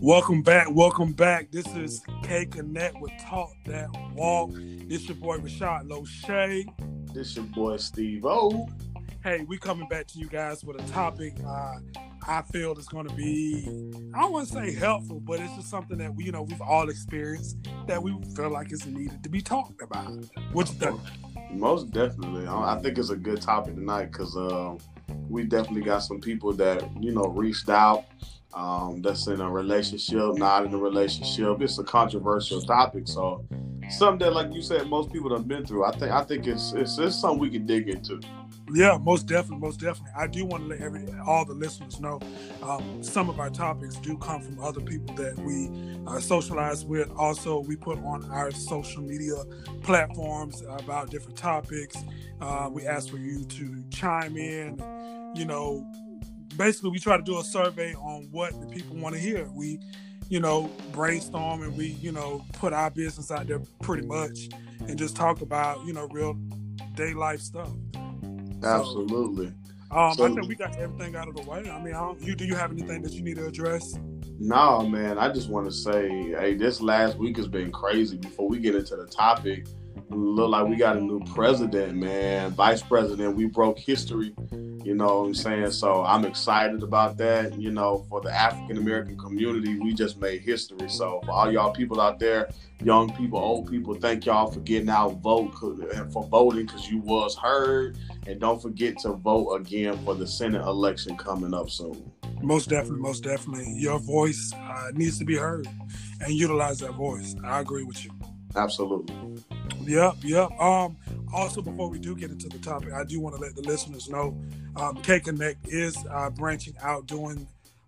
Welcome back. Welcome back. This is K Connect with Talk That Walk. This your boy Rashad Loshay. This your boy Steve O. Hey, we coming back to you guys with a topic uh, I feel is going to be, I don't want to say helpful, but it's just something that we, you know, we've all experienced that we feel like it's needed to be talked about. What you think? Most definitely. I think it's a good topic tonight because uh, we definitely got some people that, you know, reached out um, that's in a relationship, not in a relationship. It's a controversial topic, so something that, like you said, most people have been through. I think I think it's, it's it's something we can dig into. Yeah, most definitely, most definitely. I do want to let every all the listeners know um, some of our topics do come from other people that we uh, socialize with. Also, we put on our social media platforms about different topics. Uh, we ask for you to chime in. You know, basically we try to do a survey on what the people want to hear. We, you know, brainstorm and we, you know, put our business out there pretty much and just talk about, you know, real day life stuff. Absolutely. So, um, so, I think we got everything out of the way. I mean, I you do you have anything that you need to address? No, man. I just want to say, hey, this last week has been crazy. Before we get into the topic, look like we got a new president, man. Vice president. We broke history you know what I'm saying? So I'm excited about that. You know, for the African American community, we just made history. So for all y'all people out there, young people, old people, thank y'all for getting out vote and for voting because you was heard. And don't forget to vote again for the Senate election coming up soon. Most definitely, most definitely. Your voice uh, needs to be heard and utilize that voice. I agree with you. Absolutely. Yep, yep. Um, also, before we do get into the topic, I do want to let the listeners know um, K Connect is uh, branching out, doing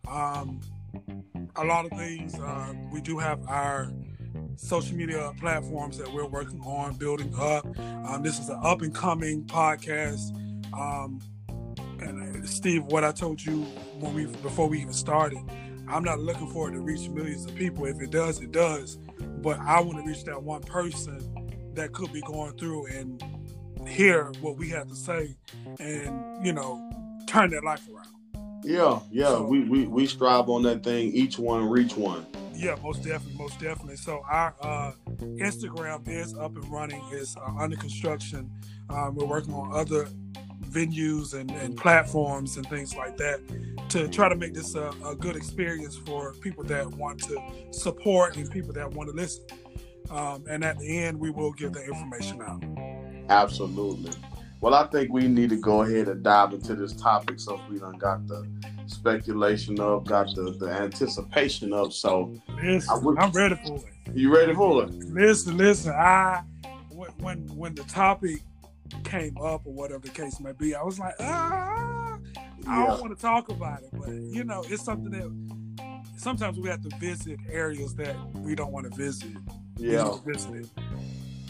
um, a lot of things. Uh, we do have our social media platforms that we're working on building up. Um, this is an up and coming podcast. Um, and uh, Steve, what I told you when we before we even started, I'm not looking for it to reach millions of people. If it does, it does. But I want to reach that one person that could be going through and hear what we have to say and you know turn their life around. Yeah yeah so, we, we we strive on that thing each one reach one. Yeah most definitely most definitely. So our uh, instagram is up and running is uh, under construction. Um, we're working on other venues and, and, platforms and things like that to try to make this a, a good experience for people that want to support and people that want to listen um, and at the end we will give the information out Absolutely. Well, I think we need to go ahead and dive into this topic so we done got the speculation up, got the, the anticipation up. So listen, would, I'm ready for it. You ready for it? Listen, listen. I when when the topic came up or whatever the case may be, I was like, ah, I don't want to talk about it, but you know, it's something that sometimes we have to visit areas that we don't want to visit. Yeah.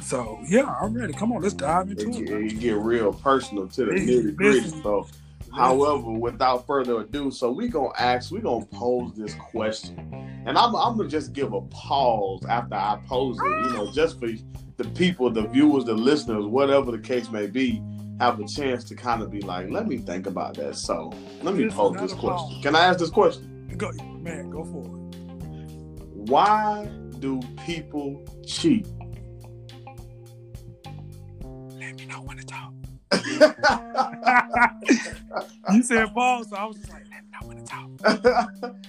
So yeah, I'm ready. Come on, let's dive into it. it. You get real personal to the nitty gritty. So, however, without further ado, so we gonna ask, we gonna pose this question, and I'm, I'm gonna just give a pause after I pose it. You know, just for the people, the viewers, the listeners, whatever the case may be, have a chance to kind of be like, let me think about that. So, let me pose this question. Pause. Can I ask this question? Go, man, go for it. Why do people cheat? Let me know when to talk. you said pause, so I was just like, let me know when to talk.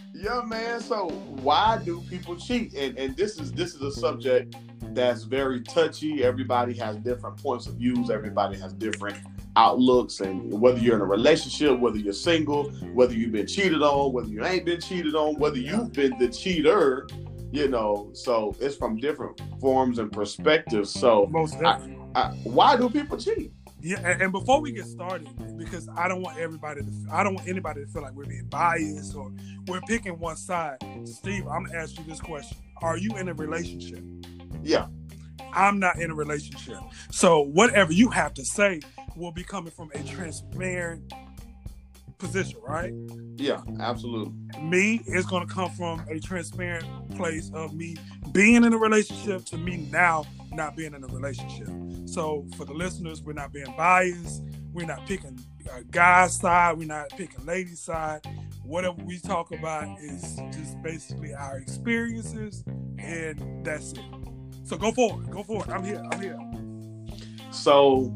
yeah, man. So why do people cheat? And and this is this is a subject that's very touchy. Everybody has different points of views. Everybody has different outlooks and whether you're in a relationship, whether you're single, whether you've been cheated on, whether you ain't been cheated on, whether you've been the cheater, you know, so it's from different forms and perspectives. So most definitely. I, why do people cheat? Yeah, and, and, before we get started, because I don't want everybody to, I don't want anybody to feel like we're being biased or we're picking one side. Steve, I'm gonna ask you this question: Are you in a relationship? Yeah. I'm not in a relationship, so whatever you have to say will be coming from a transparent position, right? Yeah, absolutely. Me is going to come from a transparent place of me being in a relationship to me now not being in a relationship. So for the listeners, we're not being biased. We're not picking a guy's side. We're not picking ladies' side. Whatever we talk about is just basically our experiences, and that's it. So go forward. Go forward. I'm here. I'm here. So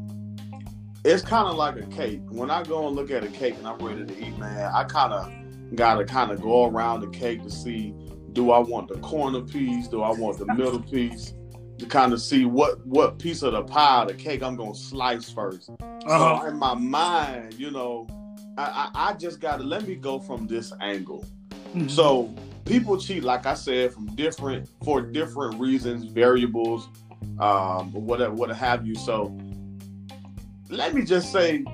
it's kind of like a cake. When I go and look at a cake and I'm ready to eat, man, I kind of gotta kind of go around the cake to see do I want the corner piece, do I want the middle piece, to kind of see what what piece of the pie, the cake I'm gonna slice 1st uh-huh. So in my mind, you know, I, I, I just gotta let me go from this angle. Mm-hmm. So people cheat, like I said, from different for different reasons, variables, um, whatever, what have you. So let me just say,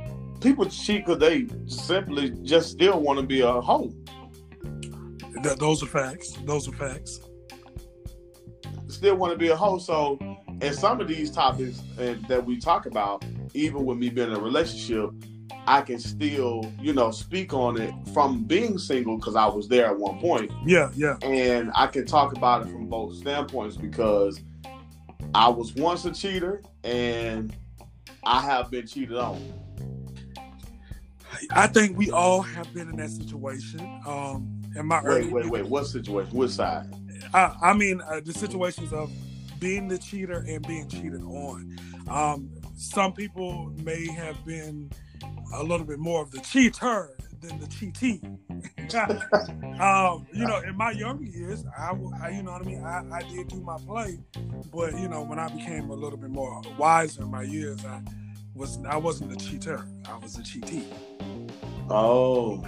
people cheat because they simply just still want to be a hoe. Th- those are facts. Those are facts. Still want to be a hoe. So, and some of these topics and, that we talk about, even with me being in a relationship, I can still, you know, speak on it from being single because I was there at one point. Yeah, yeah. And I can talk about it from both standpoints because I was once a cheater and I have been cheated on. I think we all have been in that situation. Um, in my wait, early wait, wait. What situation? Which side? I, I mean, uh, the situations of being the cheater and being cheated on. Um, some people may have been a little bit more of the cheater than the cheatee. um, you know, in my younger years, I, I, you know what I mean. I, I did do my play, but you know, when I became a little bit more wiser in my years, I was I wasn't a cheater. I was a cheatee. Oh.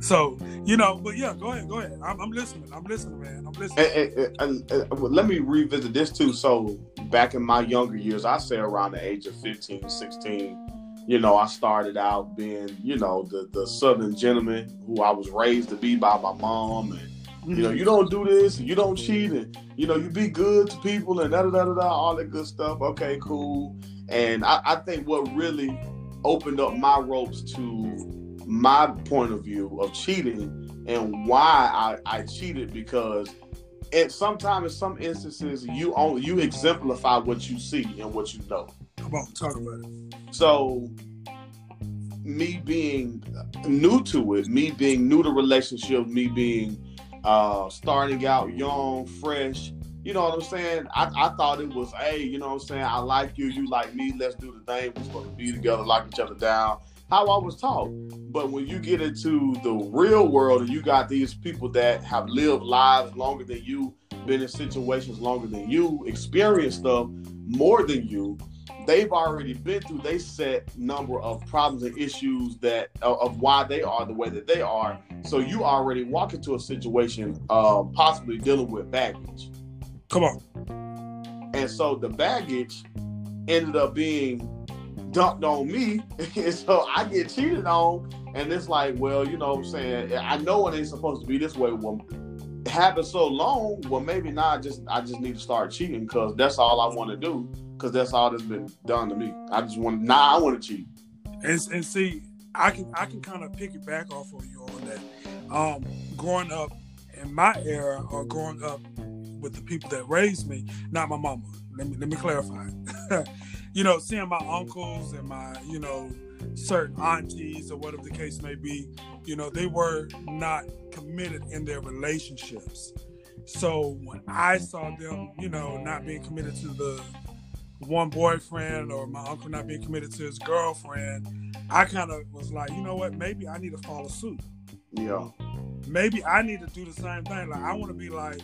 So you know, but yeah, go ahead, go ahead. I'm, I'm listening. I'm listening, man. I'm listening. And, and, and, let me revisit this too. So back in my younger years, I say around the age of 15, 16, you know, I started out being, you know, the the Southern gentleman who I was raised to be by my mom, and you know, you don't do this, you don't cheat, and you know, you be good to people, and da da da da, all that good stuff. Okay, cool. And I, I think what really opened up my ropes to my point of view of cheating and why I, I cheated because it sometimes in some instances you only you exemplify what you see and what you know. Come on, talk about it. So me being new to it, me being new to relationship, me being uh starting out young, fresh, you know what I'm saying? I, I thought it was, hey, you know what I'm saying? I like you, you like me, let's do the thing. We're supposed to be together, lock each other down. How I was taught. But when you get into the real world and you got these people that have lived lives longer than you, been in situations longer than you, experienced stuff more than you, they've already been through they set number of problems and issues that of why they are the way that they are. So you already walk into a situation uh, possibly dealing with baggage. Come on. And so the baggage ended up being dumped on me. And so i get cheated on. And it's like well you know what i'm saying? I know it ain't supposed to be this way. Well it happened so long well maybe not. I just i just need to start cheating because that's all i want to do because that's all that's been done to me. I just want now. Nah, I want to cheat. And, and see, I can I can kind of pick it back off of you on that. Um, growing up in my era, or growing up with the people that raised me, not my mama. Let me let me clarify. you know, seeing my uncles and my you know certain aunties or whatever the case may be, you know, they were not committed in their relationships. So when I saw them, you know, not being committed to the one boyfriend or my uncle not being committed to his girlfriend, I kind of was like, you know what? Maybe I need to follow suit. Yeah. Maybe I need to do the same thing. Like I want to be like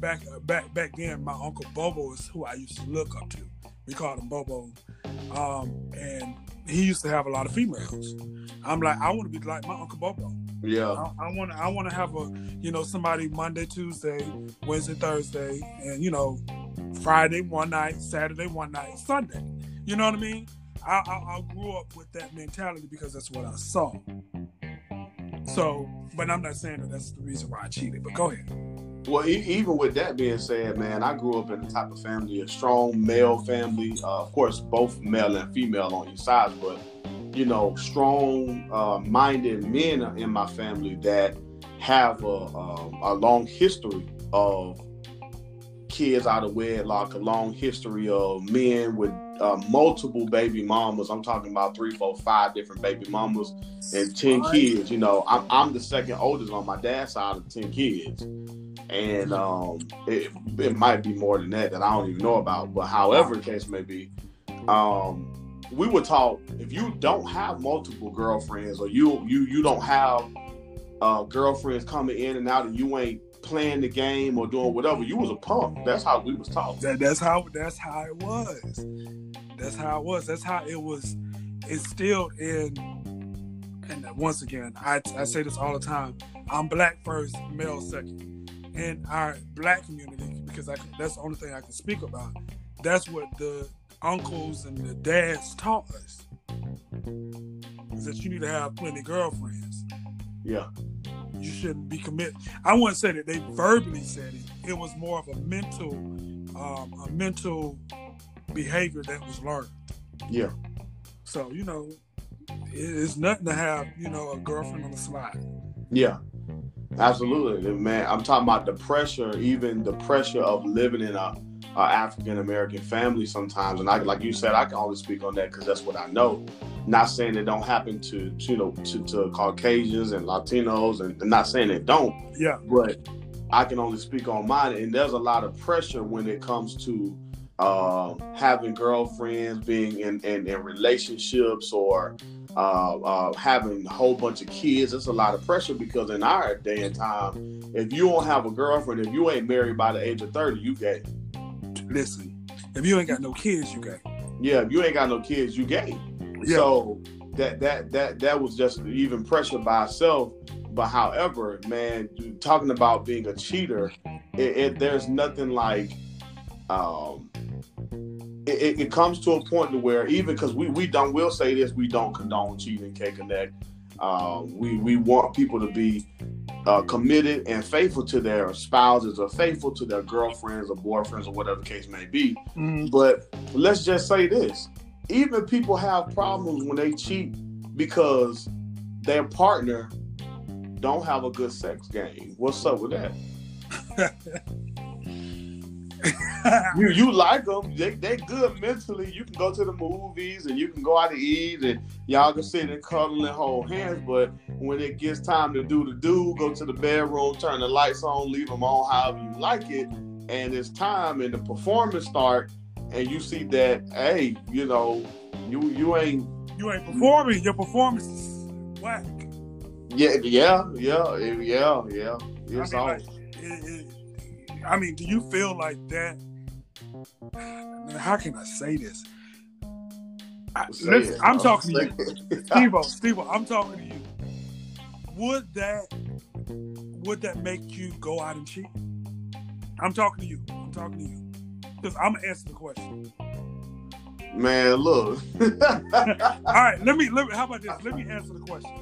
back back back then. My uncle Bobo is who I used to look up to. We called him Bobo, um, and he used to have a lot of females. I'm like, I want to be like my uncle Bobo. Yeah. I want to I want to have a you know somebody Monday, Tuesday, Wednesday, Thursday, and you know Friday one night, Saturday one night, Sunday. You know what I mean? I, I, I grew up with that mentality because that's what I saw. So, but I'm not saying that that's the reason why I cheated. But go ahead. Well, even with that being said, man, I grew up in the type of family, a strong male family. Uh, of course, both male and female on each side, but you know, strong uh, minded men in my family that have a, a, a long history of kids out of wedlock, a long history of men with uh, multiple baby mamas. I'm talking about three, four, five different baby mamas and 10 kids. You know, I'm, I'm the second oldest on my dad's side of 10 kids. And um, it, it might be more than that that I don't even know about. But however the case may be, um, we were taught if you don't have multiple girlfriends or you you you don't have uh, girlfriends coming in and out and you ain't playing the game or doing whatever, you was a punk. That's how we was taught. That, that's how that's how it was. That's how it was. That's how it was instilled in. And once again, I, I say this all the time. I'm black first, male second. In our black community, because I that's the only thing I can speak about. That's what the uncles and the dads taught us. Is that you need to have plenty of girlfriends. Yeah you shouldn't be committed. I wouldn't say that they verbally said it. It was more of a mental, um, a mental behavior that was learned. Yeah. So you know, it's nothing to have you know a girlfriend on the slide. Yeah. Absolutely, man. I'm talking about the pressure, even the pressure of living in a, a African American family sometimes. And I, like you said, I can only speak on that because that's what I know. Not saying it don't happen to, to you know to, to, Caucasians and Latinos, and not saying it don't. Yeah. But I can only speak on mine, and there's a lot of pressure when it comes to uh, having girlfriends, being in, in, in relationships, or uh, uh, having a whole bunch of kids. It's a lot of pressure because in our day and time, if you don't have a girlfriend, if you ain't married by the age of thirty, you gay. Listen, if you ain't got no kids, you gay. Yeah, if you ain't got no kids, you gay. Yeah. So that that that that was just even pressure by itself. But however, man, talking about being a cheater, it, it there's nothing like um it, it, comes to a point to where even because we, we don't will say this we don't condone cheating K Connect um, we we want people to be uh, committed and faithful to their spouses or faithful to their girlfriends or boyfriends or whatever the case may be mm-hmm. but let's just say this even people have problems when they cheat because their partner don't have a good sex game. What's up with that? you you like them? They they good mentally. You can go to the movies and you can go out to eat and y'all can sit and cuddle and hold hands. But when it gets time to do the do, go to the bedroom, turn the lights on, leave them on however you like it, and it's time and the performance start and you see that, hey, you know, you you ain't you ain't performing. Your performance is whack. Yeah, yeah, yeah, yeah, yeah. It's I mean, like, it, it, I mean, do you feel like that? How can I say this? I, listen, I'm talking to you, Steve. Steve, I'm talking to you. Would that would that make you go out and cheat? I'm talking to you. I'm talking to you. Because I'm gonna answer the question. Man, look. All right, let me let me. How about this? Let me answer the question.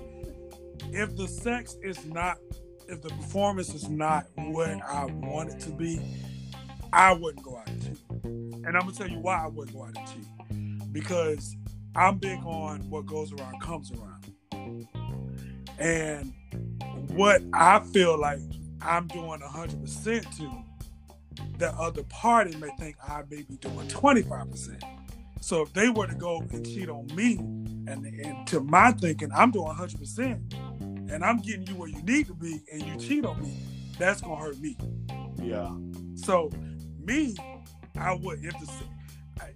If the sex is not, if the performance is not what I want it to be, I wouldn't go out and cheat. And I'm gonna tell you why I wouldn't go out and cheat. Because I'm big on what goes around comes around. And what I feel like I'm doing 100% to that other party may think I may be doing 25%. So if they were to go and cheat on me, and, and to my thinking, I'm doing 100%, and I'm getting you where you need to be, and you cheat on me, that's going to hurt me. Yeah. So, me, I would, if the, I,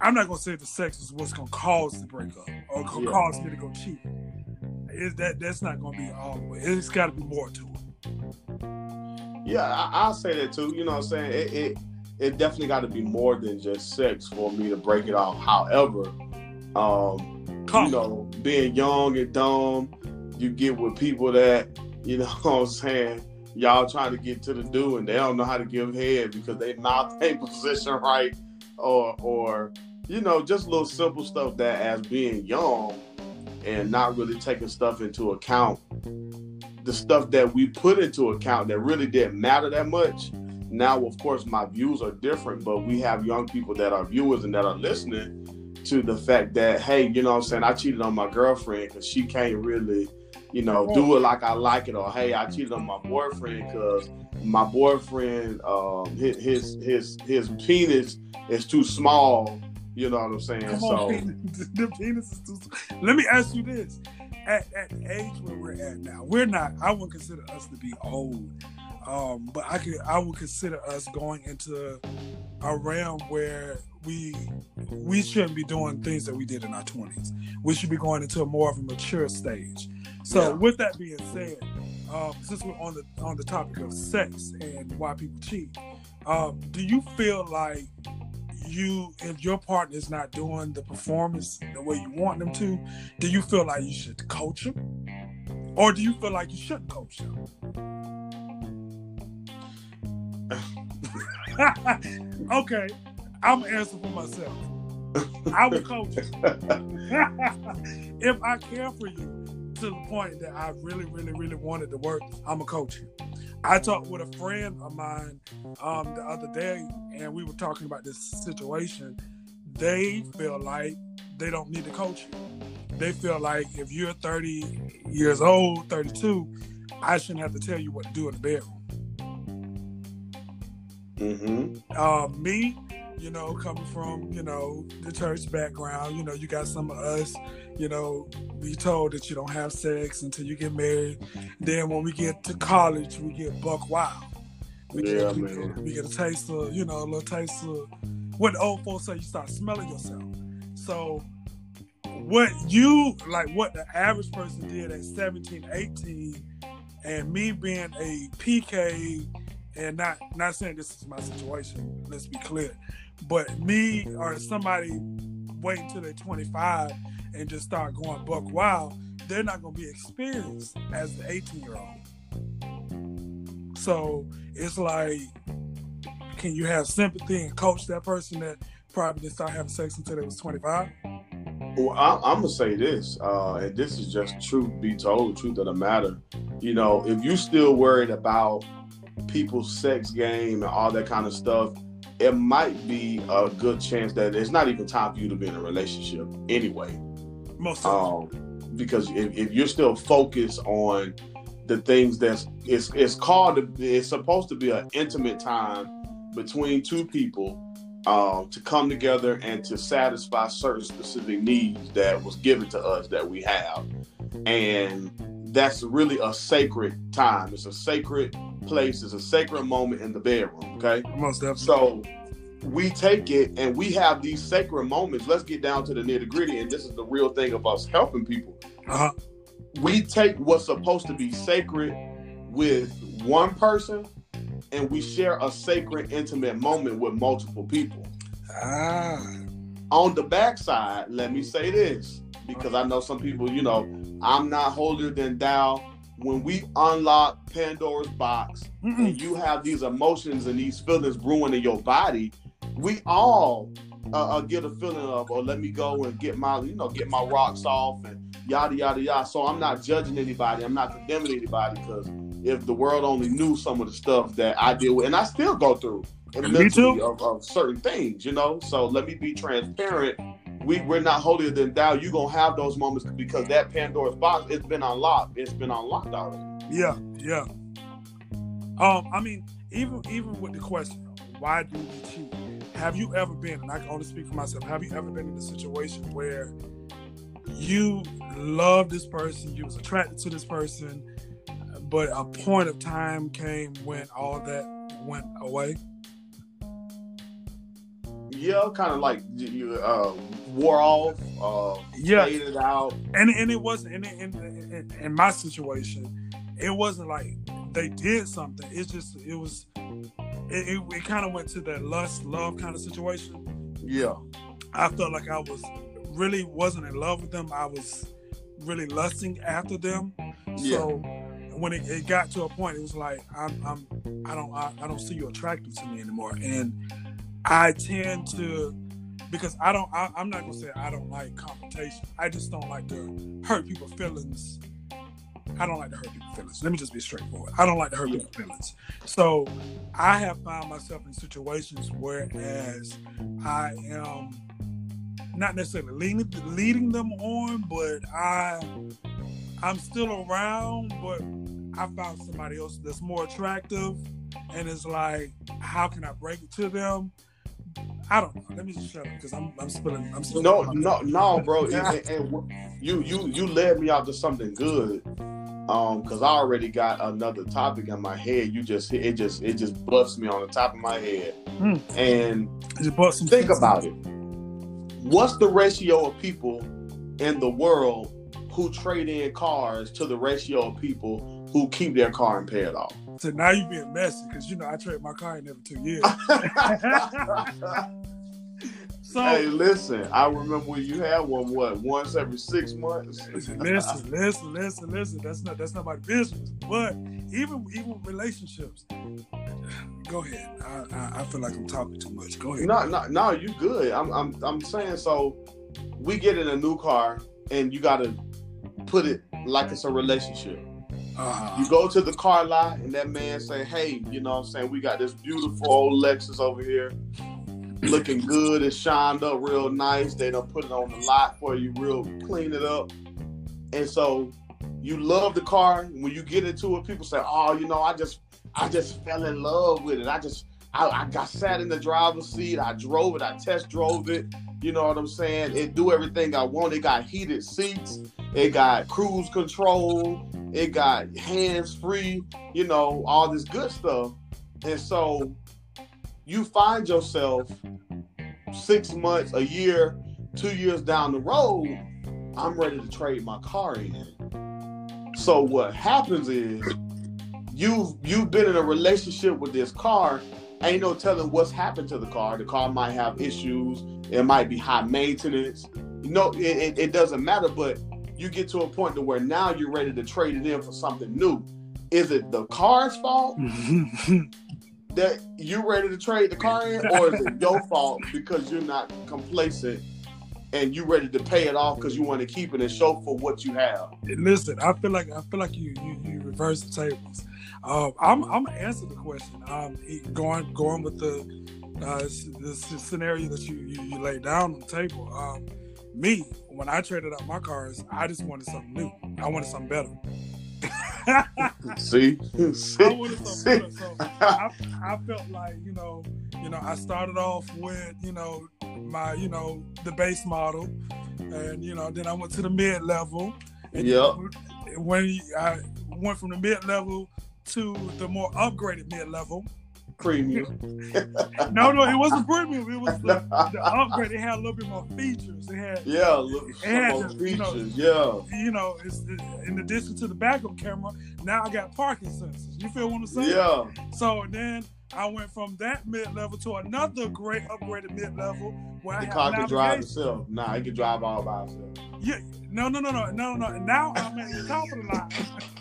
I'm not going to say the sex is what's going to cause the breakup or yeah. cause me to go cheat. Is that that's not going to be all the way. It's got to be more to it. Yeah, I, will say that too. You know what I'm saying? It it, it definitely got to be more than just sex for me to break it off. However, um, you know, being young and dumb, you get with people that, you know what I'm saying, y'all trying to get to the do and they don't know how to give head because they mouth ain't position right or or you know, just little simple stuff that as being young and not really taking stuff into account the stuff that we put into account that really didn't matter that much. Now, of course, my views are different, but we have young people that are viewers and that are listening to the fact that, hey, you know what I'm saying, I cheated on my girlfriend because she can't really, you know, do it like I like it, or hey, I cheated on my boyfriend because my boyfriend, um, his his his his penis is too small. You know what I'm saying? Come so on, the penis is too. Let me ask you this: at, at the age where we're at now, we're not. I wouldn't consider us to be old, um, but I could. I would consider us going into a realm where we we shouldn't be doing things that we did in our 20s. We should be going into a more of a mature stage. So, Yeah. with that being said, um, since we're on the on the topic of sex and why people cheat, um, do you feel like you, if your partner is not doing the performance the way you want them to, do you feel like you should coach them, or do you feel like you shouldn't coach them? okay, I'm gonna answer for myself. I would coach you. if I care for you to the point that I really, really, really wanted to work, I'm a coach. I talked with a friend of mine um, the other day, and we were talking about this situation. They feel like they don't need to coach you. They feel like if you're 30 years old, 32, I shouldn't have to tell you what to do in the bedroom. Mm-hmm. uh, me, you know, coming from, you know, the church background, you know, you got some of us, you know, be told that you don't have sex until you get married. Then when we get to college, we get buck wild. We Yeah, get, we man. get, we get a taste of, you know, a little taste of what the old folks say, you start smelling yourself. So what you, like what the average person did at 17, 18, and me being a PK and not not saying this is my situation. Let's be clear, but me or somebody waiting till they're 25 and just start going buck wild, they're not going to be experienced as the 18 year old. So it's like, can you have sympathy and coach that person that probably didn't start having sex until they was 25? Well, I, I'm gonna say this, uh, and this is just truth be told, truth of the matter. You know, if you're still worried about people's sex game and all that kind of stuff, it might be a good chance that it's not even time for you to be in a relationship anyway. Most of Um, because if, if you're still focused on the things that's it's it's called it's supposed to be an intimate time between two people um, to come together and to satisfy certain specific needs that was given to us that we have and that's really a sacred time it's a sacred place it's a sacred moment in the bedroom okay most definitely. so we take it and we have these sacred moments. Let's get down to the nitty gritty. And this is the real thing of us helping people. Uh-huh. We take what's supposed to be sacred with one person and we share a sacred, intimate moment with multiple people. Ah, On the backside, let me say this because I know some people, you know, I'm not holier than thou. When we unlock Pandora's box, Mm-mm. and you have these emotions and these feelings brewing in your body, we all uh, uh, get a feeling of, oh, let me go and get my, you know, get my rocks off and yada yada yada. So I'm not judging anybody. I'm not condemning anybody because if the world only knew some of the stuff that I deal with, and I still go through Me mentally of, of certain things, you know. So let me be transparent. We we're not holier than thou. You gonna have those moments because that Pandora's box it's been unlocked. It's been unlocked already. Yeah, yeah. Um, I mean, even even with the question, why do we cheat? Have you ever been, and I can only speak for myself, have you ever been in a situation where you love this person, you was attracted to this person, but a point of time came when all that went away? Yeah, kind of like you uh, wore off, uh, Yeah. faded out. and and it wasn't in in, in my situation it wasn't like they did something. It's just it was it, it, it kind of went to that lust love kind of situation. Yeah, i felt like i was really wasn't in love with them. I was really lusting after them. Yeah, so when it, it got to a point it was like i'm, I'm i don't I, I don't see you attractive to me anymore. And i tend to because I don't. I, I'm not gonna say I don't like confrontation. I just don't like to hurt people's feelings. I don't like to hurt people's feelings. Let me just be straightforward. I don't like to hurt people's feelings. So I have found myself in situations whereas I am not necessarily leading leading them on, but I I'm still around, but I found somebody else that's more attractive and it's like, how can I break it to them? I don't know. Let me just shut up because I'm I'm spilling. I'm spilling. No, no, no, bro. and, and, and you you you led me out to something good. Um, because I already got another topic in my head. You just it just it just busts me on the top of my head. Mm. And Just bought some think about it. What's the ratio of people in the world who trade in cars to the ratio of people who keep their car and pay it off? So now you being messy because you know I trade my car in every two years. So hey, listen, I remember when you had one, what, once every six months? listen, listen, listen, listen. That's not that's not my business. But even even relationships, go ahead. I, I I feel like I'm talking too much. Go ahead. No, no, no, you good. I'm, I'm, I'm saying so. We get in a new car, and you got to put it like it's a relationship. Uh, You go to the car lot, and that man say, "Hey, you know, what I'm saying we got this beautiful old Lexus over here, looking good. It's shined up real nice. They don't put it on the lot for you, real clean it up, and so." You love the car. When you get into it, people say, "Oh, you know, I just, I just fell in love with it. I just, I, I got sat in the driver's seat. I drove it. I test drove it. You know what I'm saying? It do everything I want. It got heated seats. It got cruise control. It got hands free. You know all this good stuff. And so you find yourself six months, a year, two years down the road. I'm ready to trade my car in. So what happens is you've you've been in a relationship with this car. Ain't no telling what's happened to the car. The car might have issues. It might be high maintenance. You know, it, it, it doesn't matter. But you get to a point to where now you're ready to trade it in for something new. Is it the car's fault that you're ready to trade the car in, or is it your fault because you're not complacent and you ready to pay it off because you want to keep it and show for what you have? Listen, I feel like I feel like you you, you reverse the tables. Um, I'm I'm gonna answer the question. Um, going going with the uh, the scenario that you, you you laid down on the table. Um, me when I traded out my cars, I just wanted something new. I wanted something better. See, I wanted something better. So I, I felt like you know you know I started off with you know my you know the base model, and you know then I went to the mid level. And Yep. when I went from the mid level to the more upgraded mid level. premium. No, no, it wasn't premium. It was the, the upgrade. It had a little bit more features. It had, Yeah, look, some And, more you know, features. Yeah, you know, it's in addition to the backup camera. Now I got parking sensors. You feel what I'm saying? yeah. So then I went from that mid level to another great upgraded mid level where The have car can drive itself. Nah, it can drive all by itself. Yeah, no, no, no, no, no, no. Now I'm at the top of the line.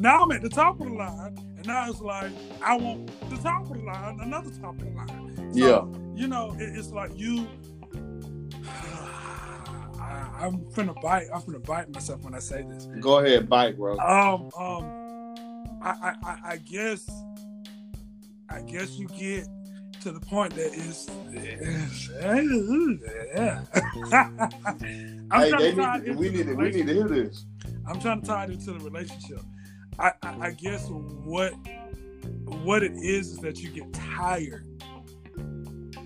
now I'm at the top of the line, and now it's like I want the top of the line, another top of the line. So, Yeah. you know, it, it's like you. I, I'm finna bite. I'm finna bite myself when I say this. Go ahead, bite, bro. Um, um, I, I, I, I guess, I guess you get to the point that is, yeah. I'm hey, trying to tie need we need to, we need to hear this. I'm trying to tie it into the relationship. I, I, I guess what what it is is that you get tired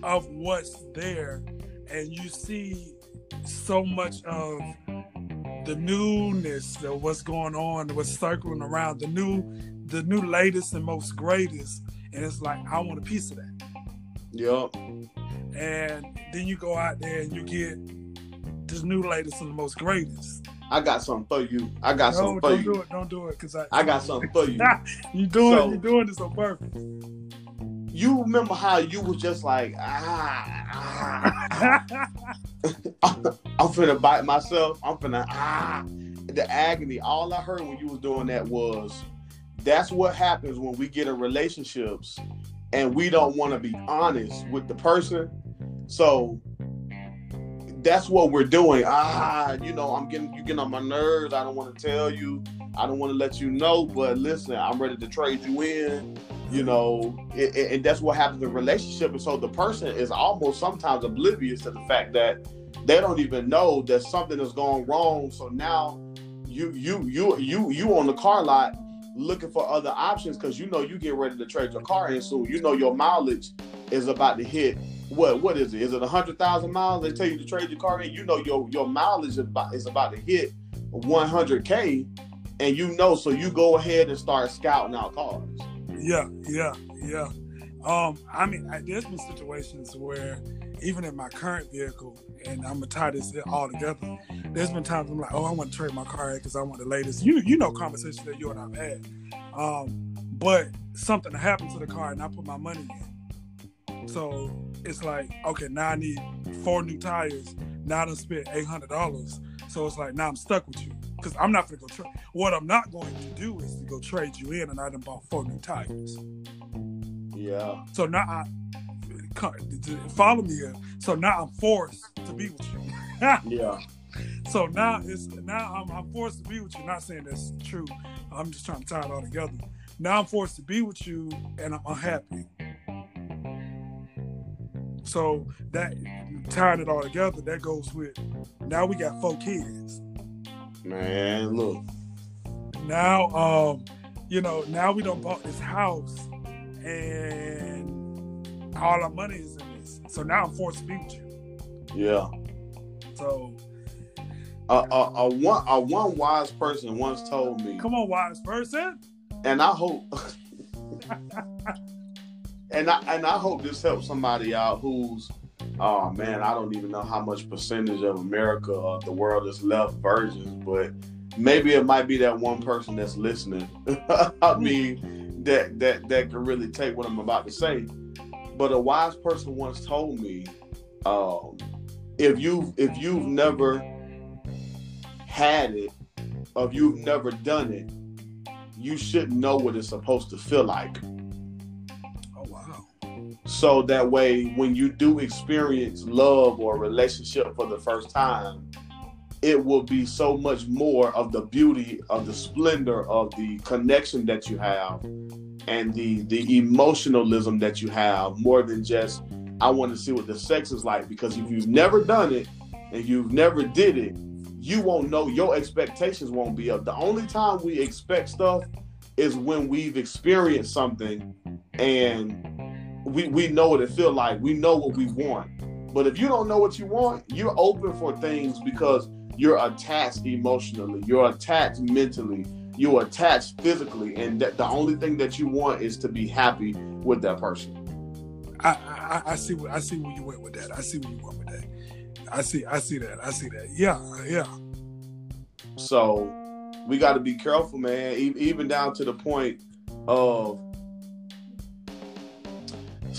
of what's there, and you see so much of the newness of what's going on, what's circling around, the new, the new latest and most greatest, and it's like I want a piece of that. Yep. And then you go out there and you get this new latest and the most greatest. I got something for you. I got No, something for don't you. do it. Don't do it, cause I I got something for you. you doing So- you doing this on purpose. You remember how you was just like, ah, ah. I'm finna bite myself. I'm finna ah. The agony. All I heard when you was doing that was, that's what happens when we get in relationships and we don't want to be honest with the person. So that's what we're doing. Ah, you know, I'm getting you getting on my nerves. I don't want to tell you. I don't want to let you know. But listen, I'm ready to trade you in. You know, it, it- and that's what happens in relationship. And so the person is almost sometimes oblivious to the fact that they don't even know that something is going wrong. So now you you you you you on the car lot looking for other options because you know you get ready to trade your car in soon. You know your mileage is about to hit what what is it? Is it hundred thousand miles? They tell you to trade your car in. You know your your mileage is about, is about to hit one hundred k, and you know so you go ahead and start scouting out cars. Yeah, yeah, yeah. Um, I mean, I, there's been situations where even in my current vehicle, and I'm gonna tie this all together. There's been times I'm like, oh, I want to trade my car because I want the latest. You you know conversations that you and I've had. Um, but something happened to the car and I put my money in. Mm-hmm. So it's like, okay, now I need four new tires. Now I done spent eight hundred dollars. So it's like now I'm stuck with you because I'm not gonna go trade. What I'm not going to do is to go trade you in, and I done bought four new tires. Yeah. So now I follow me here. So now I'm forced to be with you. yeah. So now it's now I'm, I'm, forced to be with you. Not saying that's true. I'm just trying to tie it all together. Now I'm forced to be with you, and I'm unhappy. So that tying it all together, that goes with now we got four kids. Man, look. Now, um, you know, now we don't bought this house, and all our money is in this. So now I'm forced to be with you. Yeah. So a, a, a one a one wise person once told me. Come on, wise person. And I hope and I and I hope this helps somebody out who's oh man, I don't even know how much percentage of America or the world is left virgins, but maybe it might be that one person that's listening. I mean, that that that can really take what I'm about to say. But a wise person once told me, um, if you if you've never had it, or if you've never done it, you should know what it's supposed to feel like. So that way when you do experience love or relationship for the first time, it will be so much more of the beauty of the splendor of the connection that you have and the the emotionalism that you have more than just I want to see what the sex is like because if you've never done it and you've never did it, you won't know your expectations won't be up. The only time we expect stuff is when we've experienced something and we we know what it feel like. We know what we want. But if you don't know what you want, you're open for things because you're attached emotionally, you're attached mentally, you're attached physically, and that the only thing that you want is to be happy with that person. I, I, I see what I see where you went with that. I see where you went with that. I see I see that. I see that. Yeah, yeah. So we got to be careful, man. Even down to the point of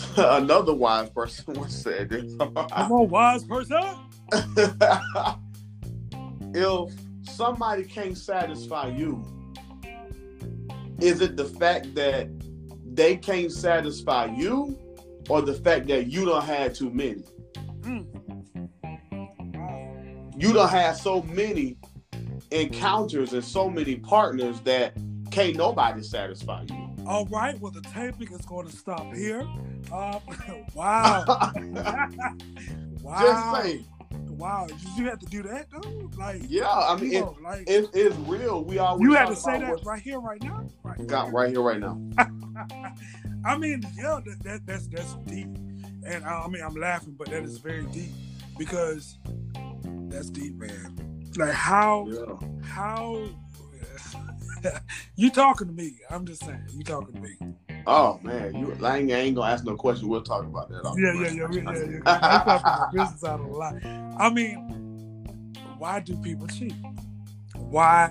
another wise person once said this. I'm a wise person. if somebody can't satisfy you, is it the fact that they can't satisfy you or the fact that you don't have too many? Mm. You don't have so many encounters and so many partners that can't nobody satisfy you. All right, well, the taping is going to stop here. Um, wow. wow. Just wow, you have to do that though? Like, yeah, I mean, it, like, it, it's real. We always you had to say that right here, right now, right? Got right here, right now. I mean, yeah, that, that, that's that's deep, and I, I mean, I'm laughing, but that is very deep because that's deep, man. Like how yeah. how you talking to me? I'm just saying, you talking to me. Oh man, you I ain't, I ain't gonna ask no question. We'll talk about that. Yeah, yeah, yeah, yeah, yeah, yeah. I business out of a lot. I mean, why do people cheat? Why?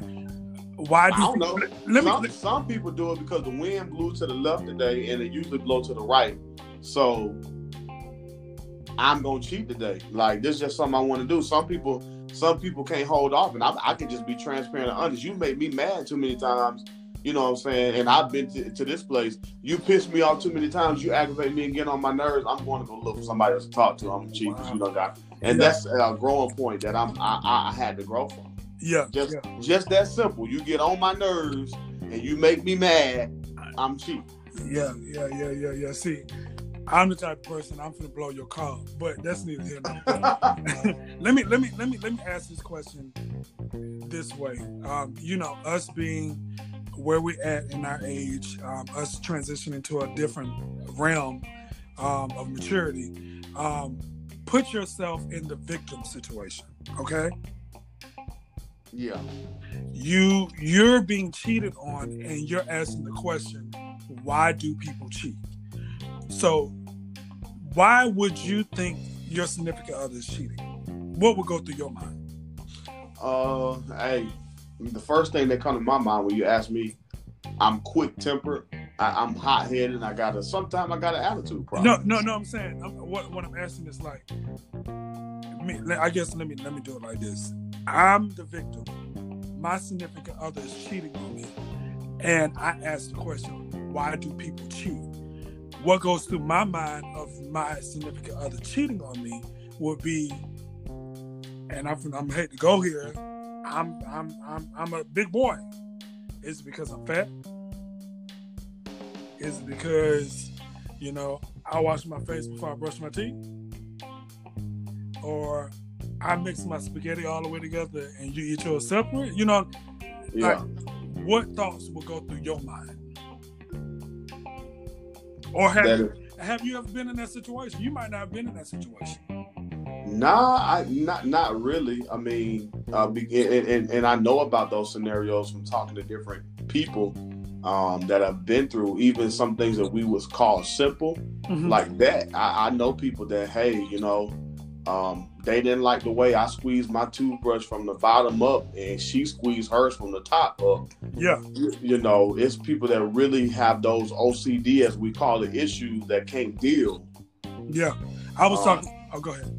Why do I don't know. Let me, some, people do it because the wind blew to the left today, and it usually blow to the right. So I'm gonna cheat today. Like this is just something I want to do. Some people, some people can't hold off, and I, I can just be transparent and honest. You make me mad too many times you know what I'm saying? And I've been to, to, this place. You piss me off too many times. You aggravate me and get on my nerves. I'm going to go look for somebody else to talk to. I'm cheap wow. you know that. And yeah. that's a growing point that I'm I, I had to grow from. Yeah. Just yeah. just that simple. You get on my nerves and you make me mad. I'm cheap. Yeah, yeah, yeah, yeah, yeah. See, I'm the type of person I'm gonna blow your car, but that's neither here nor there. let me let me let me let me ask this question this way. Um, you know, us being where we're at in our age, um, us transitioning to a different realm um, of maturity, um, put yourself in the victim situation. Okay. Yeah. You you're being cheated on, and you're asking the question, why do people cheat? So, why would you think your significant other is cheating? What would go through your mind? Uh, hey, the first thing that comes to my mind when you ask me, I'm quick tempered. I, am hot headed. I got a sometimes I got an attitude problem. No, no, no. I'm saying I'm, what what I'm asking is like, me. I guess let me let me do it like this. I'm the victim. My significant other is cheating on me, and I ask the question, why do people cheat? What goes through my mind of my significant other cheating on me would be, and I'm I'm hate to go here. I'm I'm I'm I'm a big boy. Is it because I'm fat? Is it because, you know, I wash my face before I brush my teeth? Or I mix my spaghetti all the way together and you eat yours separate? You know, yeah. like what thoughts will go through your mind? Or have you, have you ever been in that situation? You might not have been in that situation. Nah, I not not really. I mean, uh, and, and, and I know about those scenarios from talking to different people um, that I've been through, even some things that we was called simple, mm-hmm. like that. I, I, know people that, hey, you know, um, they didn't like the way I squeezed my toothbrush from the bottom up, and she squeezed hers from the top up. Yeah, you, know, it's people that really have those OCD, as we call it, issues that can't deal. Yeah, I was um, talking. Oh, go ahead.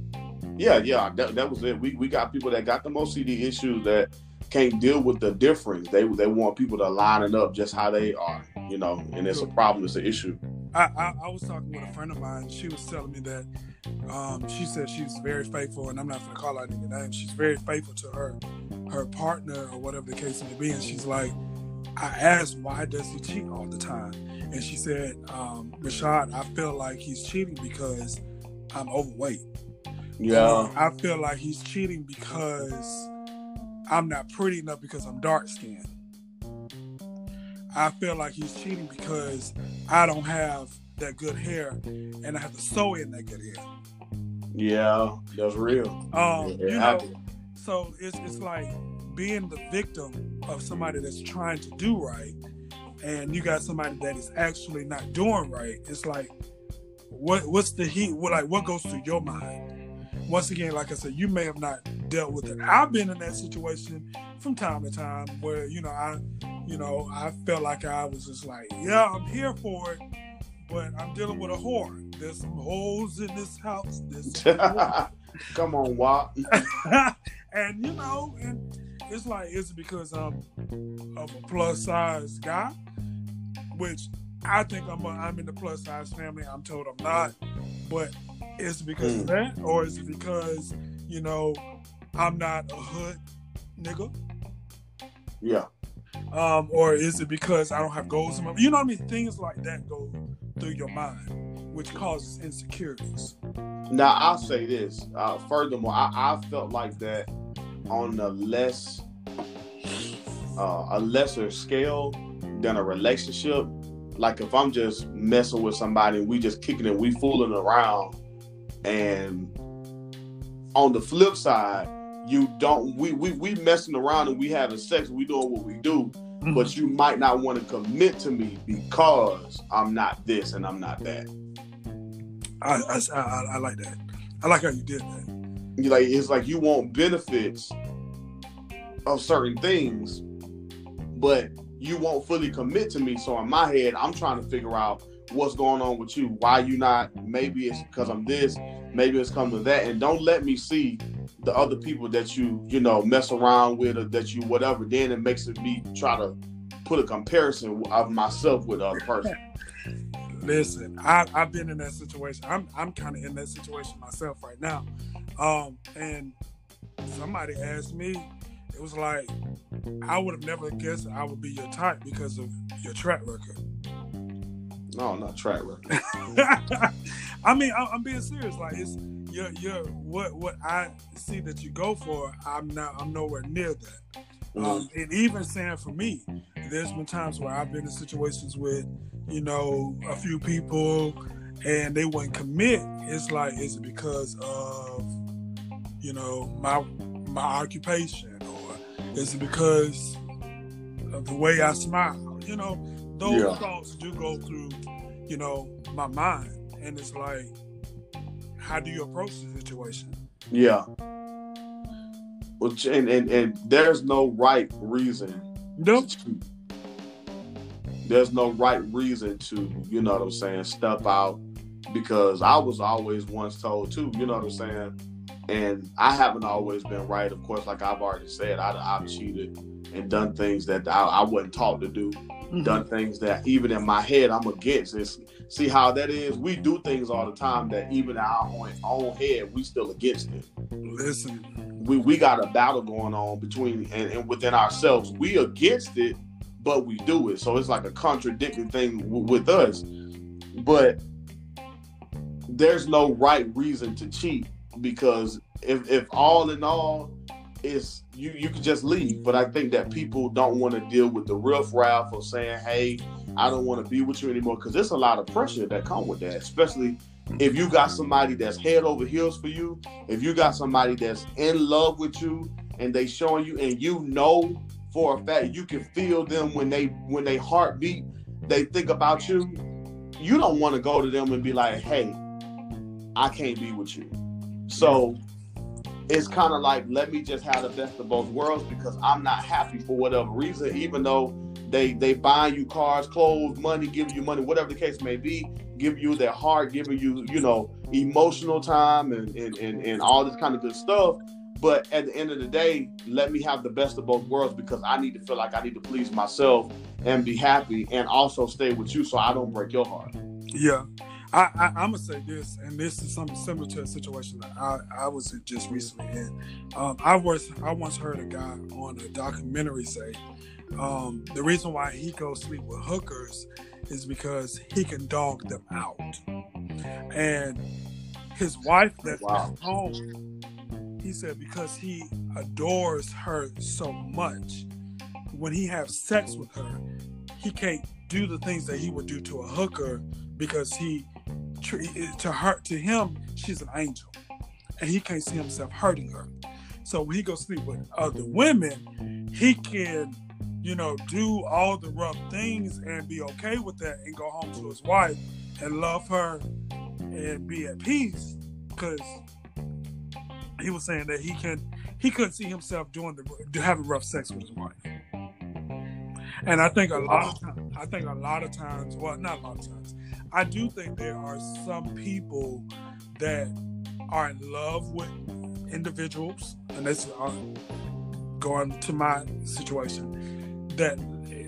Yeah, yeah, that, that was it. We we got people that got the OCD issues that can't deal with the difference. They they want people to line it up just how they are, you know, and it's a problem. It's an issue. I, I, I was talking with a friend of mine. She was telling me that um, she said she's very faithful, and I'm not going to call out any names. She's very faithful to her her partner or whatever the case may be. And she's like, I asked why does he cheat all the time, and she said, um, Rashad, I feel like he's cheating because I'm overweight. Yeah, I feel like he's cheating because I'm not pretty enough because I'm dark skinned. I feel like he's cheating because I don't have that good hair and I have to sew in that good hair. Yeah, that's real. Um, yeah, you know, so it's it's like being the victim of somebody that's trying to do right, and you got somebody that is actually not doing right. It's like, what what's the heat? What like what goes through your mind? once again, like I said, you may have not dealt with it. I've been in that situation from time to time where, you know, I, you know, I felt like I was just like, yeah, I'm here for it, but I'm dealing with a whore. There's some holes in this house. Come on, Wop. and you know, and it's like, is it because I'm of a plus size guy? Which I think I'm, a, I'm in the plus size family. I'm told I'm not, but is it because mm. of hmm. that, or is it because you know I'm not a hood nigga? Yeah. Um, or is it because I don't have goals in my? You know what I mean? Things like that go through your mind, which causes insecurities. Now I'll say this. Uh, furthermore, I, I felt like that on a less uh, a lesser scale than a relationship. Like if I'm just messing with somebody and we just kicking it, we fooling around, and on the flip side, you don't we we we messing around and we having sex, we doing what we do, mm-hmm. but you might not want to commit to me because I'm not this and I'm not that. I I, I, I like that. I like how you did that. You like it's like you want benefits of certain things, but you won't fully commit to me. So in my head, I'm trying to figure out what's going on with you. Why you not? Maybe it's because I'm this. Maybe it's come to that. And don't let me see the other people that you you know mess around with or that you whatever. Then it makes it me try to put a comparison of myself with the other person. Listen, I, I've been in that situation. I'm I'm kind of in that situation myself right now. Um, and somebody asked me, it was like I would have never guessed I would be your type because of your track record. No, not track record. I mean, I'm, being serious. Like it's you're, you're what what I see that you go for. I'm not. I'm nowhere near that. Mm-hmm. Um, and even saying for me, there's been times where I've been in situations with, you know, a few people and they wouldn't commit. It's like, is it because of, you know, my my occupation, or is it because of the way I smile? You know, those yeah. thoughts do go through, you know, my mind, and it's like, how do you approach the situation? Yeah. Which and, and and there's no right reason. Nope. there's no right reason to, you know what I'm saying, step out because I was always once told too, you know what I'm saying? And I haven't always been right. Of course, like I've already said, I, have cheated and done things that I, I wasn't taught to do, mm-hmm. done things that even in my head I'm against. It's, see how that is? We do things all the time that even in our own, own head, we still against it. Listen. We, we got a battle going on between and, and within ourselves. We against it, but we do it. So it's like a contradicting thing w- with us. But there's no right reason to cheat because if if all in all is you you can just leave. But I think that people don't want to deal with the rough raff of saying, "Hey, I don't want to be with you anymore," because there's a lot of pressure that come with that, especially if you got somebody that's head over heels for you. If you got somebody that's in love with you and they showing you, and you know for a fact you can feel them when they when they heartbeat, they think about you. You don't want to go to them and be like, "Hey, I can't be with you." So it's kind of like let me just have the best of both worlds because I'm not happy for whatever reason, even though they they buying you cars, clothes, money, giving you money, whatever the case may be, give you their heart, giving you you know emotional time and and and, and all this kind of good stuff. But at the end of the day, let me have the best of both worlds because I need to feel like I need to please myself and be happy and also stay with you so I don't break your heart. Yeah. I, I, am gonna say this, and this is something similar to a situation that I, I was just recently in. Um, I was I once heard a guy on a documentary say um, the reason why he goes sleep with hookers is because he can dog them out, and his wife left wow. home. He said because he adores her so much, when he has sex with her, he can't do the things that he would do to a hooker because he to her to him she's an angel. And he can't see himself hurting her. So when he goes sleep with other women he can you know do all the rough things and be okay with that and go home to his wife and love her and be at peace. Because he was saying that he can he couldn't see himself doing the having rough sex with his wife. And i think a lot of times i think a lot of times well not a lot of times I do think there are some people that are in love with individuals, and this uh, going to my situation that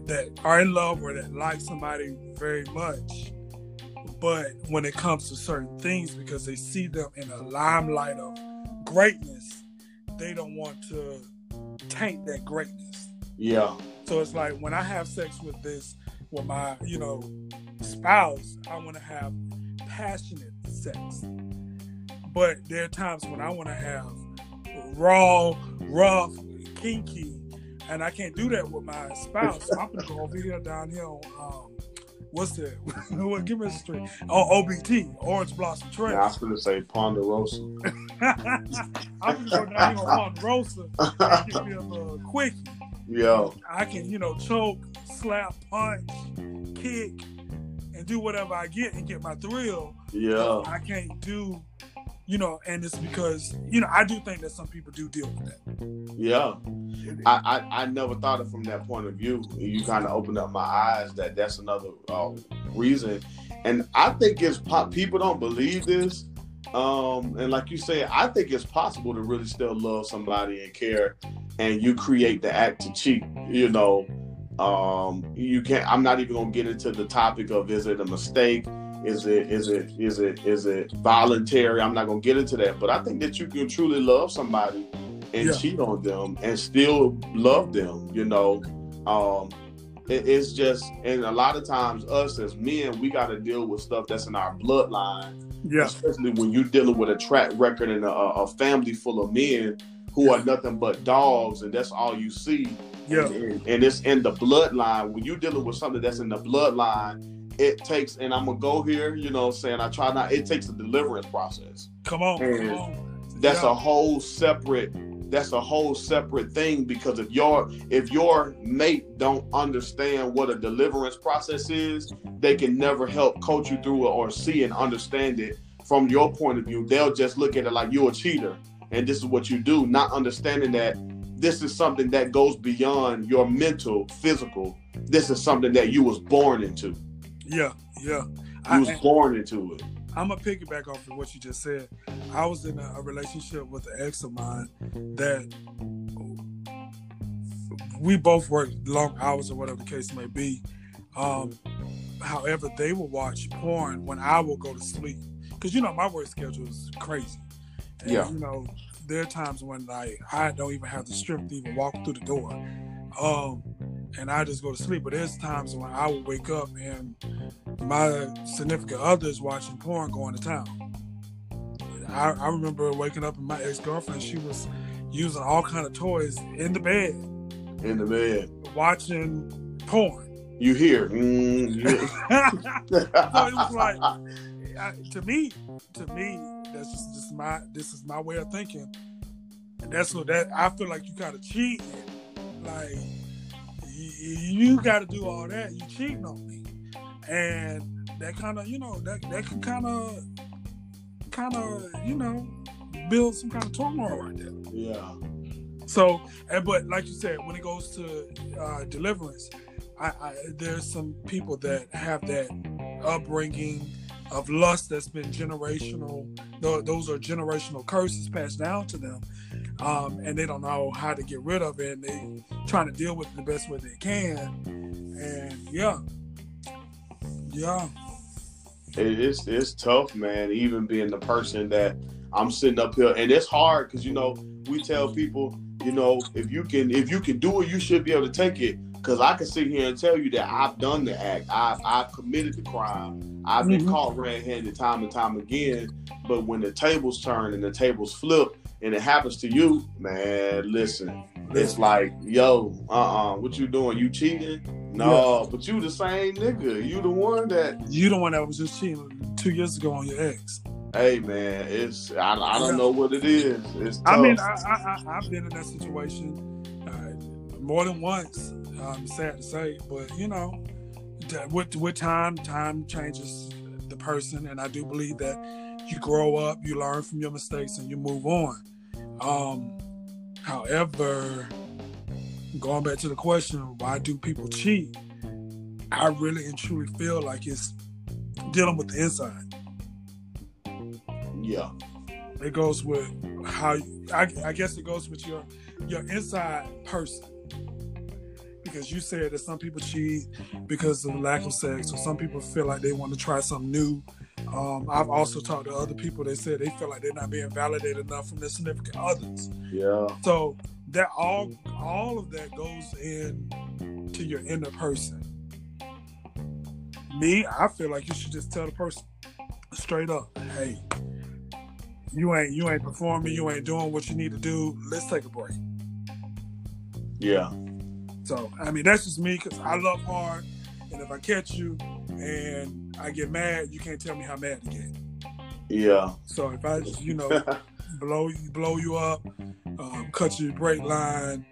that are in love or that like somebody very much, but when it comes to certain things, because they see them in a limelight of greatness, they don't want to taint that greatness. Yeah. So it's like when I have sex with this, with my, you know, spouse, I want to have passionate sex. But there are times when I want to have raw, rough, kinky, and I can't do that with my spouse. So I'm gonna go over here down here on um, what's that? what give me a street on OBT, Orange Blossom Trail. Yeah, I was gonna say Ponderosa. I'm gonna go down here on Ponderosa and give me a little quickie. Yo. I can, you know, choke, slap, punch, kick, do whatever I get and get my thrill. Yeah. I can't do, you know, and it's because, you know, I do think that some people do deal with that. Yeah. I, I, I never thought of from that point of view. You kind of opened up my eyes that that's another uh, reason. And I think it's pop, people don't believe this. Um, and like you say, I think it's possible to really still love somebody and care, and you create the act to cheat. You know, um, you can't. I'm not even gonna get into the topic of is it a mistake? Is it is it is it is it voluntary? I'm not gonna get into that, but I think that you can truly love somebody and yeah. cheat on them and still love them. You know, um, it, it's just and a lot of times us as men we got to deal with stuff that's in our bloodline. Yeah, especially when you're dealing with a track record and a, a family full of men who Yeah. are nothing but dogs, and that's all you see. Yeah. And, and it's in the bloodline. When you're dealing with something that's in the bloodline, it takes, and I'm gonna go here, you know, what I'm saying I try not. It takes a deliverance process. Come on. And Come on. That's Yeah. a whole separate. That's a whole separate thing because if your if your mate don't understand what a deliverance process is, they can never help coach you through it or see and understand it from your point of view. They'll just look at it like you're a cheater and this is what you do, not understanding that this is something that goes beyond your mental, physical. This is something that you was born into. Yeah. Yeah. You I, was born into it. I'm gonna piggyback off of what you just said. I was in a, a relationship with an ex of mine that we both worked long hours or whatever the case may be. Um, however, they will watch porn when I will go to sleep because you know my work schedule is crazy. And, Yeah. You know, there are times when like I don't even have the strength to even walk through the door. Um, and I just go to sleep. But there's times when I will wake up and my significant other is watching porn going to town. I, I remember waking up and my ex girlfriend, she was using all kind of toys in the bed, In the bed. watching porn. You hear. Mm, so it was like, I, to me, to me, that's just, just my, this is my way of thinking. And that's what that, I feel like you kind of cheating. Like, you, you got to do all that. You cheating on me. And that kind of, you know, that, that can kind of, kind of, you know, build some kind of turmoil right there. yeah. So, and but like you said, when it goes to uh, deliverance, I, I there's some people that have that upbringing of lust that's been generational. Those are generational curses passed down to them, um, and they don't know how to get rid of it. And they trying to deal with it the best way they can. And yeah, yeah, it's it's tough, man. Even being the person that I'm sitting up here, and it's hard because you know we tell people, you know, if you can if you can do it, you should be able to take it. Because I can sit here and tell you that I've done the act, I've I've committed the crime, I've been Mhm. caught red-handed time and time again. But when the tables turn and the tables flip, and it happens to you, man, listen, it's like, yo, uh, uh what you doing? You cheating? No, but you the same nigga. You the one that you the one that was just cheating two years ago on your ex. Hey man, it's I, I don't Yeah. know what it is. I mean, I, I, I, I've been in that situation uh, more than once. Um, sad to say, but you know, with with time, time changes the person, and I do believe that you grow up, you learn from your mistakes, and you move on. Um, however, going back to the question, why do people cheat? I really and truly feel like it's dealing with the inside. yeah, it goes with how I, I guess it goes with your your inside person because you said that some people cheat because of lack of sex or some people feel like they want to try something new. Um, i've also talked to other people they said they feel like they're not being validated enough from their significant others. Yeah, so that all all of that goes in to your inner person. Me i feel like you should just tell the person straight up hey you ain't you ain't performing you ain't doing what you need to do. Let's take a break. Yeah, so i mean that's just me because i love hard and if i catch you and i get mad you can't tell me how mad to get yeah. so if i you know blow you blow you up, um, cut your brake line,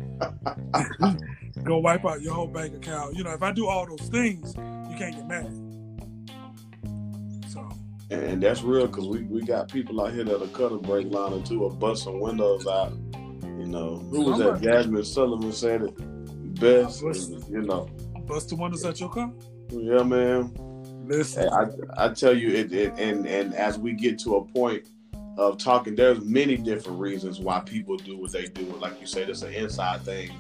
go wipe out your whole bank account. You know, if I do all those things, you can't get mad. So and that's real because we, we got people out here that'll cut a brake line or two or bust some windows out. You know, who was that? Jazmine Sullivan said it best. You know, bust the windows at your car. yeah, man. Listen, I I tell you, it, it and and as we get to a point of talking, there's many different reasons why people do what they do. Like you said, it's an inside thing.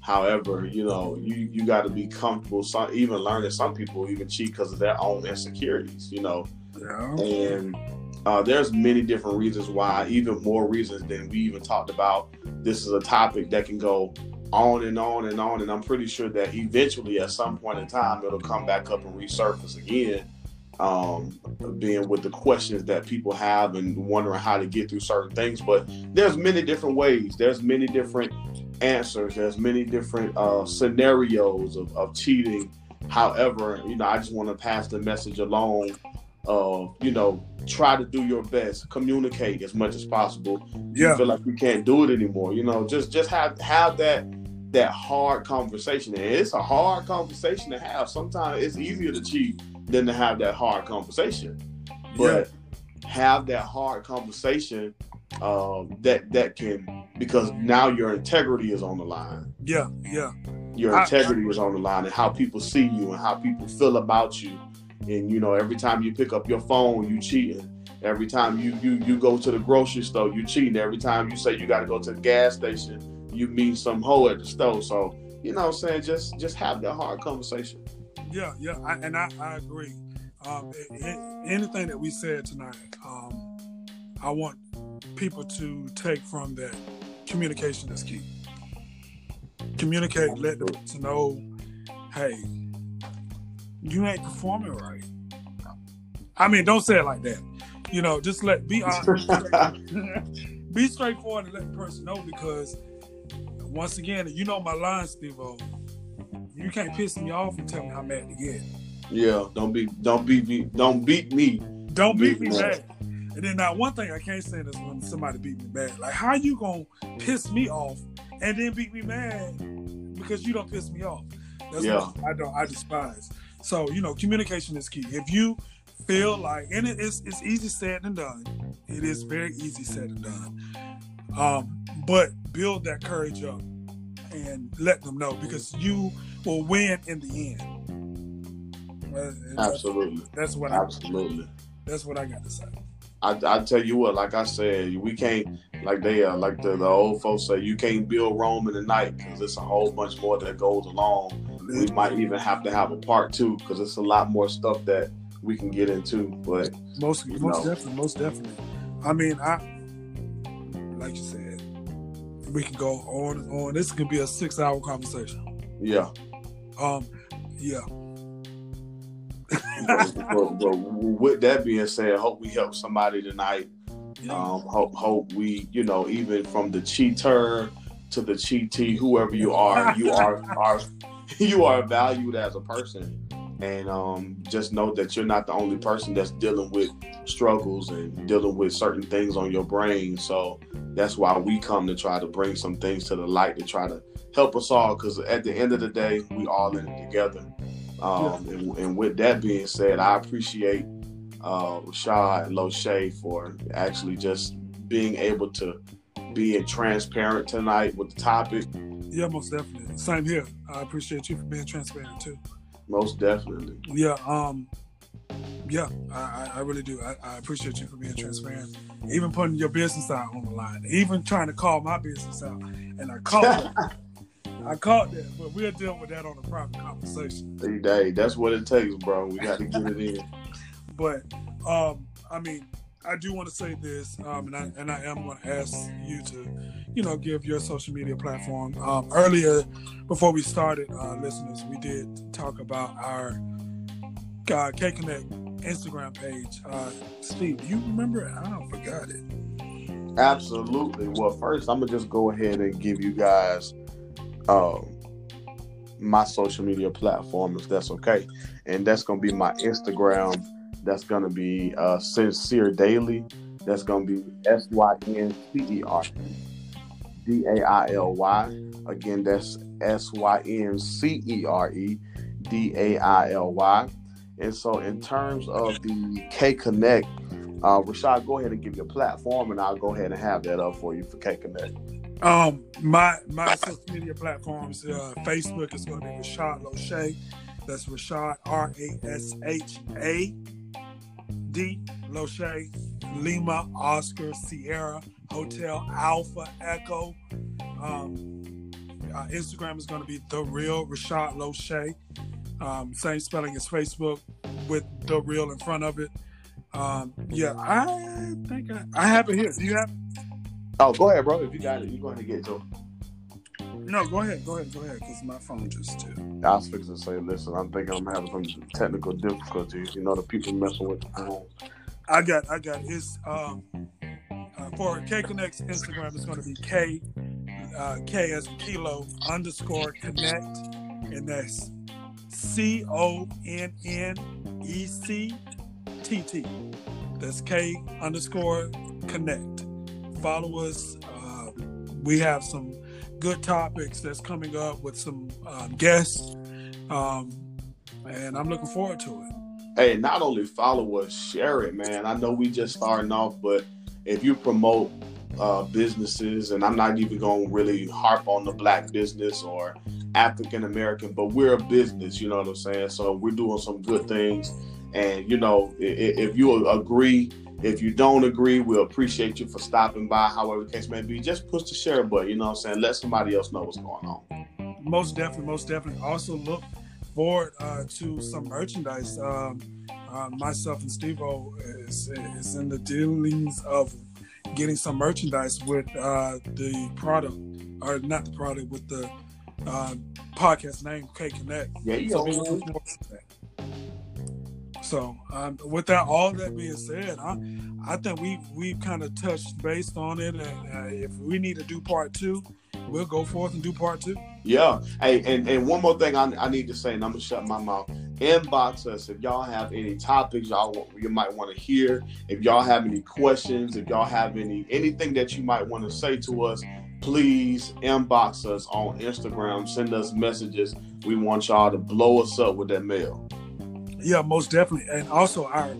However, you know, you you got to be comfortable. Some even learning. Some people even cheat because of their own insecurities. You know, yeah, and uh, there's many different reasons why. Even more reasons than we even talked about. This is a topic that can go on and on and on. And I'm pretty sure that eventually, at some point in time, it'll come back up and resurface again. um, being with the questions that people have and wondering how to get through certain things. But there's many different ways. There's many different answers. There's many different uh, scenarios of, of cheating. However, you know, I just want to pass the message along of you know try to do your best communicate as much as possible Yeah. you feel like you can't do it anymore you know just just have have that that hard conversation and it's a hard conversation to have sometimes it's easier to cheat than to have that hard conversation but have that hard conversation um, that that can because now your integrity is on the line Yeah. Yeah. your I- integrity is on the line and how people see you and how people feel about you and you know every time you pick up your phone you cheating. Every time you you you go to the grocery store you cheating. Every time you say you got to go to the gas station you meet some hoe at the store. So you know what i'm saying? Just just have that hard conversation. Yeah, yeah, I, and I, I agree. Um, a- a- anything that we said tonight, um, I want people to take from that. Communication is key. Communicate, let them to know, hey, you ain't performing right. I mean, don't say it like that. You know, just let be honest, be straightforward and let the person know because once again, you know my line, Steve you can't piss me off and tell me how mad to get. yeah don't be don't beat me don't beat me Don't beat me Yeah. bad. And then now one thing I can't stand is when somebody beat me bad. Like how you gonna piss me off and then beat me mad because you don't piss me off. That's Yeah. what I don't I despise. So, you know, communication is key. If you feel like and it is it's easy said than done. It is very easy said and done. Um, but build that courage up and let them know because you will win in the end. Absolutely That's what I, absolutely that's what I got to say. I, I tell you what, like I said, we can't like they uh, like the, the old folks say, you can't build Rome in the night because it's a whole bunch more that goes along. We might even have to have a part two because it's a lot more stuff that we can get into. But Most most know. definitely, most definitely. I mean, I like you said, we can go on and on. This could be a six hour conversation. yeah, Um, yeah, but, but, but with that being said, I hope we help somebody tonight. yeah, Um, hope hope we, you know, even from the cheater to the cheatee, whoever you are, you are are you are valued as a person. And um, just know that you're not the only person that's dealing with struggles and dealing with certain things on your brain. So that's why we come to try to bring some things to the light to try to help us all. Because at the end of the day, we all in it together. Um, and, and with that being said, I appreciate uh, Rashad and Loshae for actually just being able to be transparent tonight with the topic. yeah, most definitely. Same here. I appreciate you for being transparent too. Most definitely. Yeah, um, yeah, I, I, really do. I, I appreciate you for being transparent, even putting your business out on the line, even trying to call my business out, and I caught that. I caught that, but we'll deal with that on a private conversation. Hey, that's what it takes, bro. We got to get it in. But um, I mean, I do want to say this, um, and I and I am going to ask you to, you know, give your social media platform. Um, earlier, before we started, uh, listeners, we did talk about our uh, K Connect Instagram page. Uh, Steve, you remember? I forgot it. Absolutely. Well, first, I'm gonna just go ahead and give you guys um, my social media platform, if that's okay, and that's gonna be my Instagram. That's gonna be uh, sincere daily. That's gonna be S Y N C E R D A I L Y. Again, that's S Y N C E R E D A I L Y. And so, in terms of the K Connect, uh, Rashad, go ahead and give your platform, and I'll go ahead and have that up for you for K Connect. Um, my my social media platforms, uh, Facebook is going to be Rashad Loshae. That's Rashad R A S H A D Loshae, Lima Oscar Sierra Hotel Alpha Echo. Um, uh, Instagram is going to be the real Rashad Loshae. Um, same spelling as Facebook with the real in front of it. Um, yeah, I think I, I have it here. Do you have it? Oh, go ahead, bro. If you got it, you go ahead and get it to him. No, go ahead, go ahead, go ahead, because my phone just too. I was fixing to say, listen, I'm thinking I'm having some technical difficulties. You know, the people messing with the phone. I got, I got. his. um uh, for K Connect's Instagram. It's going to be K uh, K as kilo underscore connect, and that's C O N N E C T T. That's K underscore connect. Follow us. Uh, we have some good topics that's coming up with some um, guests, um, and I'm looking forward to it. Hey, not only follow us, share it, man. I know we just starting off, but if you promote uh, businesses, and I'm not even going to really harp on the black business or African American, but we're a business, you know what I'm saying? So we're doing some good things. And, you know, if, if you agree, if you don't agree, we'll appreciate you for stopping by, however the case may be. Just push the share button, you know what I'm saying? Let somebody else know what's going on. Most definitely, most definitely. Also, look forward uh, to some merchandise. Um, uh, myself and Steve is, is in the dealings of getting some merchandise with uh, the product, or not the product, with the uh, podcast name K Connect. Yeah, you so, so um, with that, all that being said, I, I think we we kind of touched based on it, and uh, if we need to do part two, we'll go forth and do part two. Yeah. Hey, and, and one more thing I, I need to say, and I'm gonna shut my mouth. Inbox us if y'all have any topics y'all you might want to hear. If y'all have any questions, if y'all have any anything that you might want to say to us, please inbox us on Instagram. Send us messages. We want y'all to blow us up with that mail. Yeah, most definitely. And also our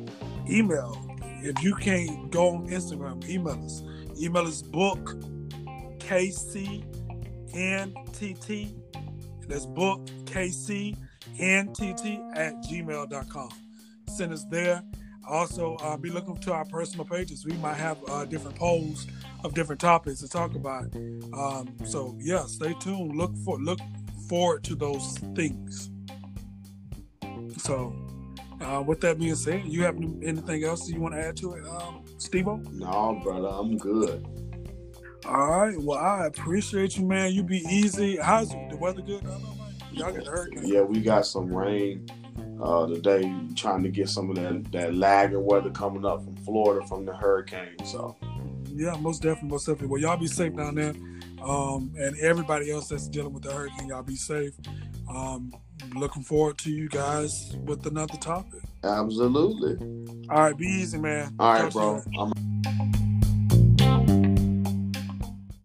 email. If you can't go on Instagram, email us. Email us book KCNTT. That's book KCNTT at gmail.com. Send us there. Also, uh, be looking to our personal pages. We might have uh, different polls of different topics to talk about. Um, so yeah, stay tuned. Look for look forward to those things. So, uh, with that being said, you have anything else you want to add to it, um, Steve? No, brother, I'm good. All right. Well, I appreciate you, man. You be easy. How's the weather good? Y'all get hurricane. Yeah, we got some rain uh, today. Trying to get some of that that lagging weather coming up from Florida from the hurricane. So. Yeah, most definitely, most definitely. Well, y'all be safe down there, um, and everybody else that's dealing with the hurricane, y'all be safe. Um, looking forward to you guys with another topic. Absolutely. All right, be easy, man. All right, bro.